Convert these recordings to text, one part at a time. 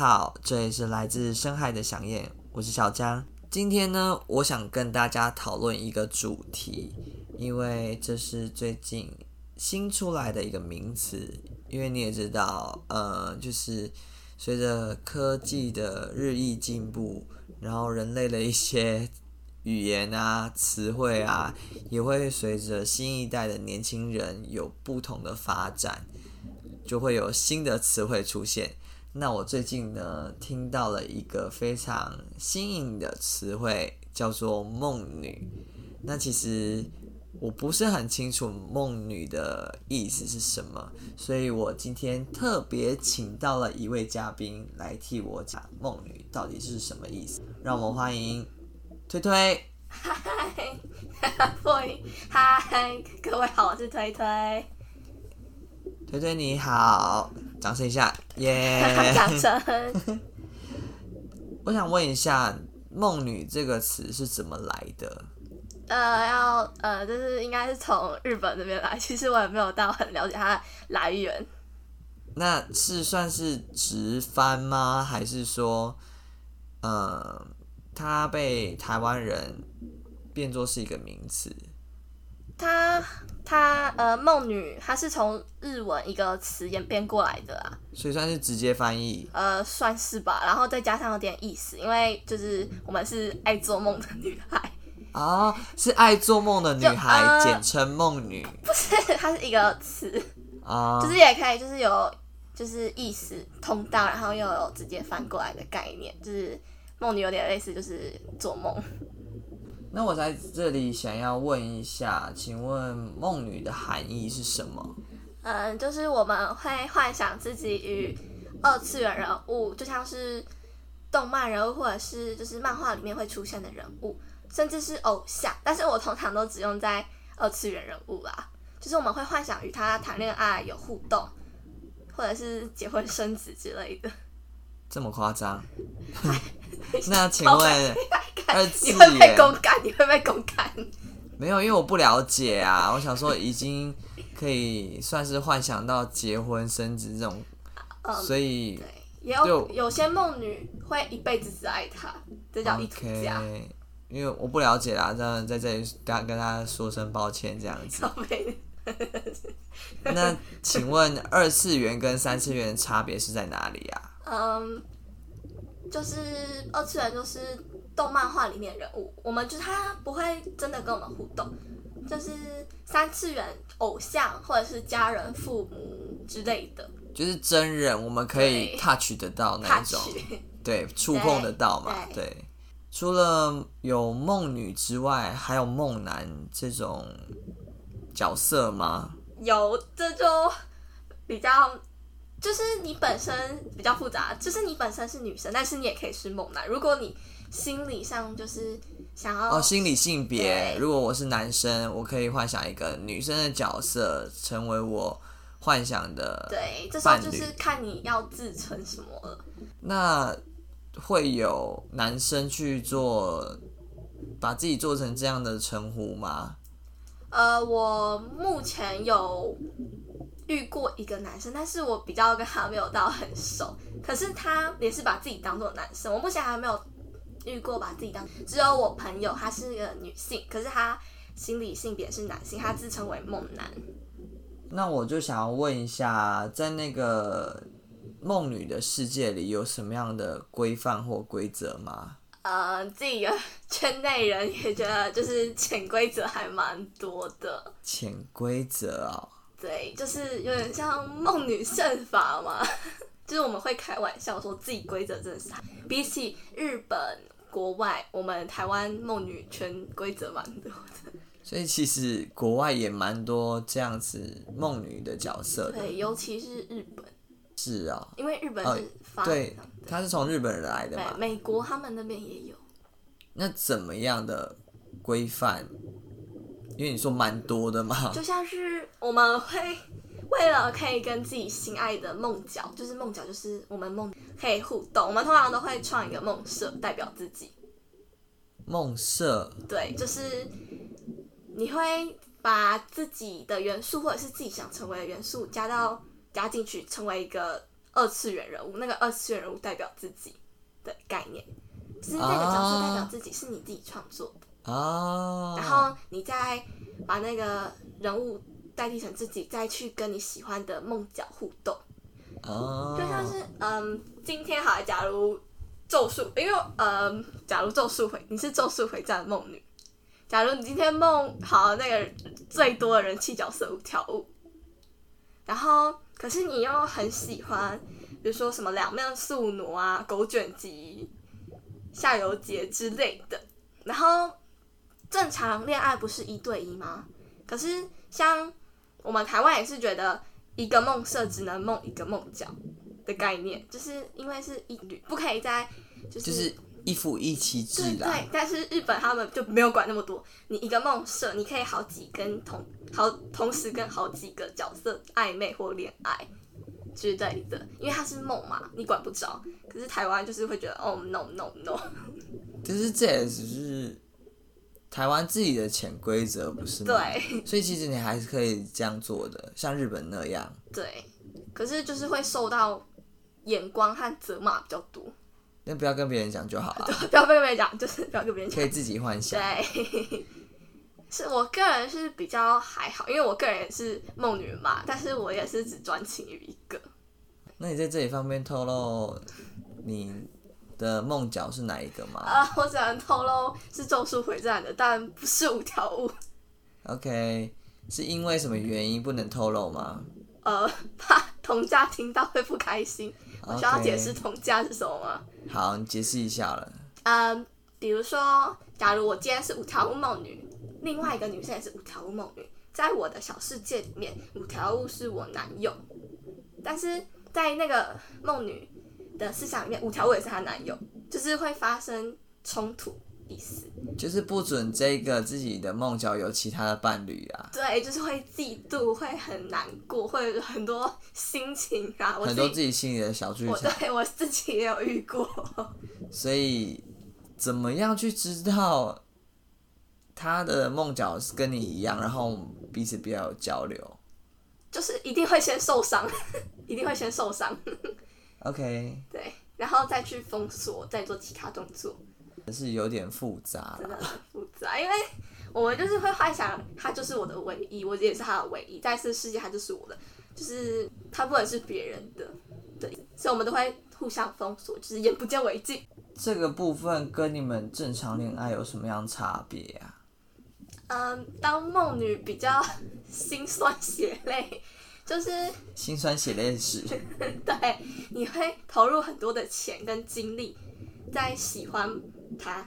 好，这里是来自深海的响燕，我是小江。今天呢，我想跟大家讨论一个主题，因为这是最近新出来的一个名词。因为你也知道，呃，就是随着科技的日益进步，然后人类的一些语言啊、词汇啊，也会随着新一代的年轻人有不同的发展，就会有新的词汇出现。那我最近呢，听到了一个非常新颖的词汇，叫做“梦女”。那其实我不是很清楚“梦女”的意思是什么，所以我今天特别请到了一位嘉宾来替我讲“梦女”到底是什么意思。让我们欢迎推推。嗨，欢迎嗨，各位好，我是推推。推推你好。掌声一下，耶、yeah！掌声。我想问一下，“梦女”这个词是怎么来的？呃，要呃，就是应该是从日本那边来。其实我也没有到很了解它的来源。那是算是直翻吗？还是说，呃，它被台湾人变作是一个名词？它。它呃，梦女，它是从日文一个词演变过来的啊，所以算是直接翻译。呃，算是吧，然后再加上有点意思，因为就是我们是爱做梦的女孩哦，是爱做梦的女孩，呃、简称梦女。不是，它是一个词啊，哦、就是也可以，就是有就是意思通道，然后又有直接翻过来的概念，就是梦女有点类似，就是做梦。那我在这里想要问一下，请问“梦女”的含义是什么？嗯，就是我们会幻想自己与二次元人物，就像是动漫人物，或者是就是漫画里面会出现的人物，甚至是偶像。但是我通常都只用在二次元人物啦，就是我们会幻想与他谈恋爱、有互动，或者是结婚生子之类的。这么夸张？那请问？二次元，你会被公干？你会被公干？没有，因为我不了解啊。我想说，已经可以算是幻想到结婚生子这种，嗯、所以，也有有些梦女会一辈子只爱他，这叫一途家。Okay, 因为我不了解啦，这样在这里跟跟他说声抱歉，这样子。那请问二次元跟三次元的差别是在哪里啊？嗯，就是二次元就是。动漫画里面的人物，我们就是他不会真的跟我们互动，就是三次元偶像或者是家人、父母之类的，就是真人，我们可以 touch 得到那种，对，触碰得到嘛，对。对，除了有梦女之外，还有梦男这种角色吗？有，这就比较，就是你本身比较复杂，就是你本身是女生，但是你也可以是猛男，如果你。心理上就是想要哦，心理性别。如果我是男生，我可以幻想一个女生的角色，成为我幻想的。对，这时候就是看你要自称什么了。那会有男生去做，把自己做成这样的称呼吗？呃，我目前有遇过一个男生，但是我比较跟他没有到很熟。可是他也是把自己当做男生，我目前还没有。遇过把自己当，只有我朋友，她是个女性，可是她心理性别是男性，她自称为梦男。那我就想要问一下，在那个梦女的世界里，有什么样的规范或规则吗？呃，自己的圈内人也觉得，就是潜规则还蛮多的。潜规则啊？对，就是有点像梦女圣法嘛。就是我们会开玩笑说，自己规则真的是比起日本国外，我们台湾梦女圈规则蛮多的。所以其实国外也蛮多这样子梦女的角色的。对，尤其是日本。是啊、哦，因为日本是发、哦、对，他是从日本人来的嘛。对，美国他们那边也有。那怎么样的规范？因为你说蛮多的嘛。就像是我们会。为了可以跟自己心爱的梦角，就是梦角，就是我们梦可以互动，我们通常都会创一个梦社代表自己。梦社。对，就是你会把自己的元素或者是自己想成为的元素加到加进去，成为一个二次元人物，那个二次元人物代表自己的概念，就是那个角色代表自己是你自己创作的哦。然后你再把那个人物代替成自己，再去跟你喜欢的梦角互动。哦，就像是嗯，今天好，假如咒术，因为嗯，假如咒术回，你是咒术回战的梦女。假如你今天梦好那个最多的人气角色舞跳舞，然后可是你又很喜欢，比如说什么两面宿儺啊、狗卷棘、夏油杰之类的，然后正常恋爱不是一对一吗？可是像我们台湾也是觉得一个梦色只能梦一个梦角的概念，就是因为是一女不可以在就是。就是一夫一妻制的，对，但是日本他们就没有管那么多。你一个梦社，你可以好几跟同好同时跟好几个角色暧昧或恋爱之类的，因为它是梦嘛，你管不着。可是台湾就是会觉得，哦，no no no。可是这也只是台湾自己的潜规则，不是吗？对。所以其实你还是可以这样做的，像日本那样。对。可是就是会受到眼光和责骂比较多。那不要跟别人讲就好 了。不要跟别人讲，就是不要跟别人讲。可以自己幻想。对，是我个人是比较还好，因为我个人也是梦女嘛，但是我也是只专情于一个。那你在这里方便透露你的梦角是哪一个吗？啊，我只能透露是咒术回战的，但不是五条悟。OK，是因为什么原因不能透露吗？呃，怕同家听到会不开心。我需要解释同家是什么吗？Okay. 好，你解释一下了。嗯，比如说，假如我今天是五条悟梦女，另外一个女生也是五条悟梦女，在我的小世界里面，五条悟是我男友，但是在那个梦女的思想里面，五条悟也是她男友，就是会发生冲突。意思就是不准这个自己的梦角有其他的伴侣啊。对，就是会嫉妒，会很难过，会有很多心情啊。很多自己心里的小剧场。对，我自己也有遇过。所以，怎么样去知道他的梦角是跟你一样，然后彼此比较有交流？就是一定会先受伤，一定会先受伤。OK。对，然后再去封锁，再做其他动作。是有点复杂，真的很复杂，因为我们就是会幻想他就是我的唯一，我也是他的唯一，在这世界他就是我的，就是他不能是别人的，对，所以我们都会互相封锁，就是眼不见为净。这个部分跟你们正常恋爱有什么样差别啊？嗯，当梦女比较心酸血泪，就是心酸血泪史，对，你会投入很多的钱跟精力在喜欢。他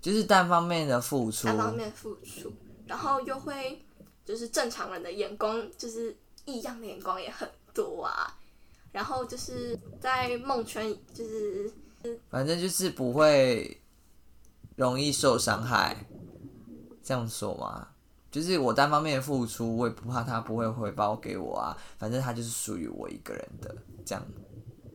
就是单方面的付出，单方面付出，然后又会就是正常人的眼光，就是异样的眼光也很多啊。然后就是在梦圈，就是反正就是不会容易受伤害，这样说嘛。就是我单方面的付出，我也不怕他不会回报给我啊。反正他就是属于我一个人的，这样。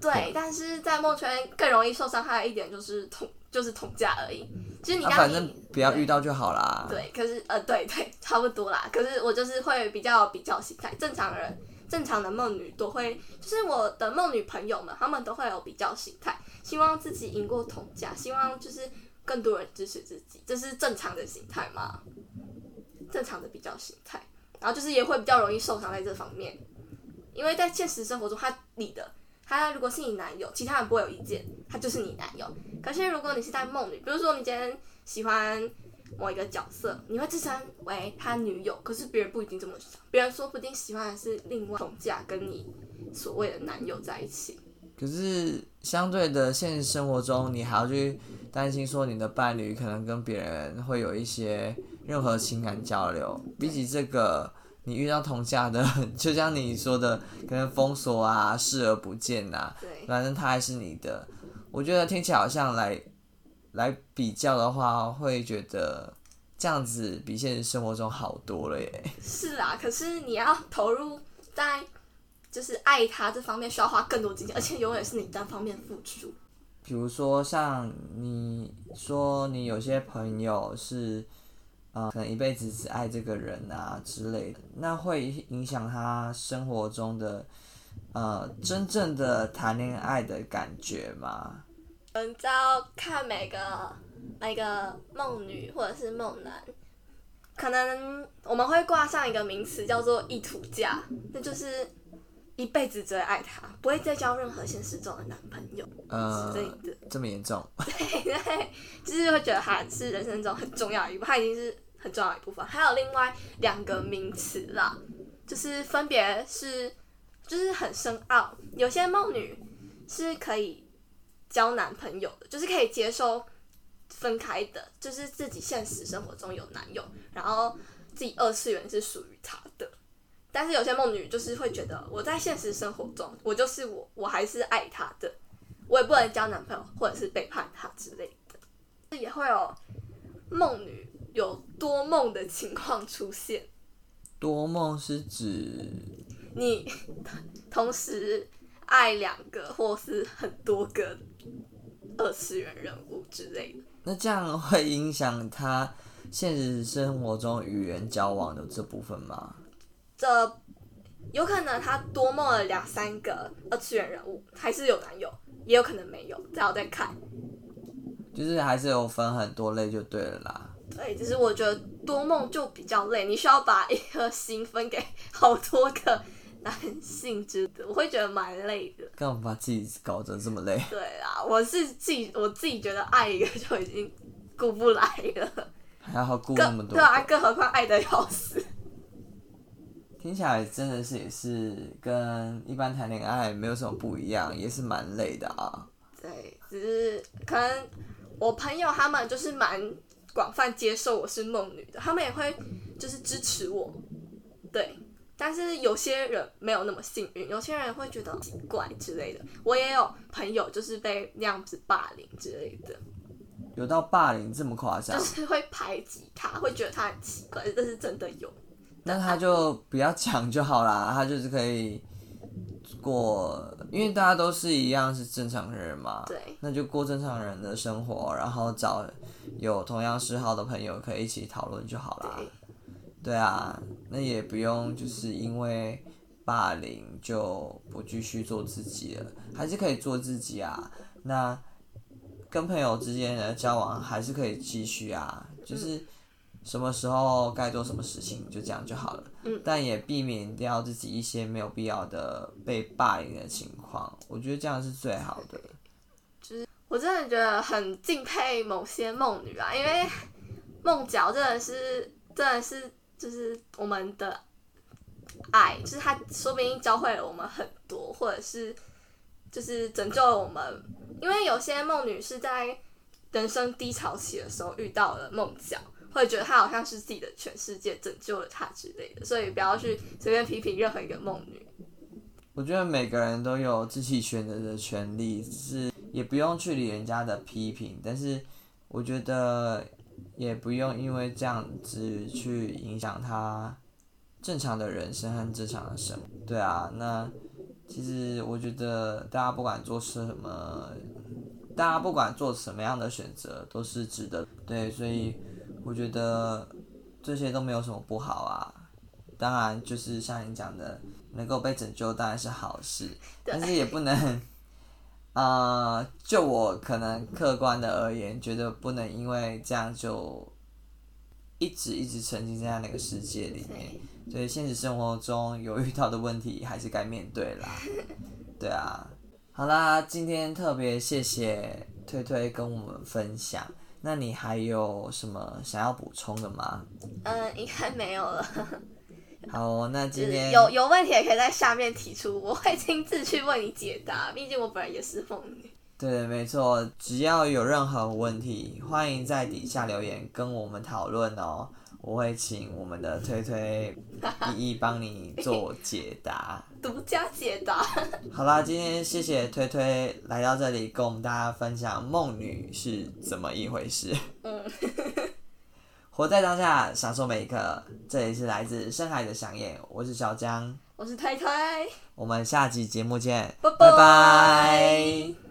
对，对，但是在梦圈更容易受伤害的一点就是同就是同价而已。其实你刚反正不要遇到就好啦。对，可是呃，对对，差不多啦。可是我就是会比较比较心态，正常人正常的梦女都会，就是我的梦女朋友们，他们都会有比较心态，希望自己赢过同价，希望就是更多人支持自己，这是正常的心态嘛？正常的比较心态，然后就是也会比较容易受伤在这方面，因为在现实生活中，他你的。他如果是你男友，其他人不会有意见，他就是你男友。可是如果你是在梦里，比如说你今天喜欢某一个角色，你会自称为他女友，可是别人不一定这么想，别人说不定喜欢的是另外同价跟你所谓的男友在一起。可是相对的，现实生活中你还要去担心说你的伴侣可能跟别人会有一些任何情感交流，比起这个。你遇到同价的，就像你说的，可能封锁啊，视而不见呐、啊。对。反正他还是你的。我觉得听起来好像来来比较的话，会觉得这样子比现实生活中好多了耶。是啊，可是你要投入在就是爱他这方面，需要花更多金钱，而且永远是你单方面付出。比如说，像你说，你有些朋友是。呃，可能一辈子只爱这个人啊之类的，那会影响他生活中的呃真正的谈恋爱的感觉吗？嗯，就要看每个每个梦女或者是梦男，可能我们会挂上一个名词叫做意图嫁，那就是一辈子只会爱他，不会再交任何现实中的男朋友。呃，对的，这么严重？对对，就是会觉得他是人生中很重要的一部分，他已经是很重要的一部分。还有另外两个名词啦，就是分别是就是很深奥，有些梦女是可以。交男朋友的，就是可以接受分开的，就是自己现实生活中有男友，然后自己二次元是属于他的。但是有些梦女就是会觉得，我在现实生活中，我就是我，我还是爱他的，我也不能交男朋友或者是背叛他之类的。也会有梦女有多梦的情况出现。多梦是指你同时爱两个或是很多个。二次元人物之类的，那这样会影响他现实生活中与人交往的这部分吗？这有可能他多梦了两三个二次元人物，还是有男友，也有可能没有，这要再看。就是还是有分很多类就对了啦。对，只是我觉得多梦就比较累，你需要把一颗心分给好多个。男性之的，我会觉得蛮累的。干嘛把自己搞得这么累？对啊，我是自己，我自己觉得爱一个就已经顾不来了，还要顾那么多。对啊，更何况爱的要死。听起来真的是也是跟一般谈恋爱没有什么不一样，也是蛮累的啊。对，只是可能我朋友他们就是蛮广泛接受我是梦女的，他们也会就是支持我。对。但是有些人没有那么幸运，有些人会觉得奇怪之类的。我也有朋友就是被那样子霸凌之类的，有到霸凌这么夸张？就是会排挤他，会觉得他很奇怪，这是真的有。那他就不要讲就好啦，他就是可以过，因为大家都是一样是正常人嘛。对，那就过正常人的生活，然后找有同样嗜好的朋友可以一起讨论就好啦。对啊，那也不用就是因为霸凌就不继续做自己了，还是可以做自己啊。那跟朋友之间的交往还是可以继续啊，就是什么时候该做什么事情就这样就好了。嗯，但也避免掉自己一些没有必要的被霸凌的情况，我觉得这样是最好的。就是我真的觉得很敬佩某些梦女啊，因为梦角真的是真的是。就是我们的爱，就是他说不定教会了我们很多，或者是就是拯救了我们。因为有些梦女是在人生低潮期的时候遇到了梦角，会觉得他好像是自己的全世界，拯救了他之类的。所以不要去随便批评任何一个梦女。我觉得每个人都有自己选择的权利，是也不用去理人家的批评。但是我觉得。也不用因为这样子去影响他正常的人生和正常的生活。对啊，那其实我觉得大家不管做什么，大家不管做什么样的选择都是值得。对，所以我觉得这些都没有什么不好啊。当然，就是像你讲的，能够被拯救当然是好事，但是也不能。啊、呃，就我可能客观的而言，觉得不能因为这样就一直一直沉浸在那个世界里面。所以现实生活中有遇到的问题，还是该面对啦。对啊，好啦，今天特别谢谢推推跟我们分享。那你还有什么想要补充的吗？嗯，应该没有了。好，那今天有有问题也可以在下面提出，我会亲自去为你解答。毕竟我本人也是梦女。对，没错，只要有任何问题，欢迎在底下留言跟我们讨论哦。我会请我们的推推 一一帮你做解答，独家解答。好啦，今天谢谢推推来到这里跟我们大家分享梦女是怎么一回事。嗯。活在当下，享受每一刻。这里是来自深海的想念，我是小江，我是推推，我们下期节目见，拜拜。拜拜。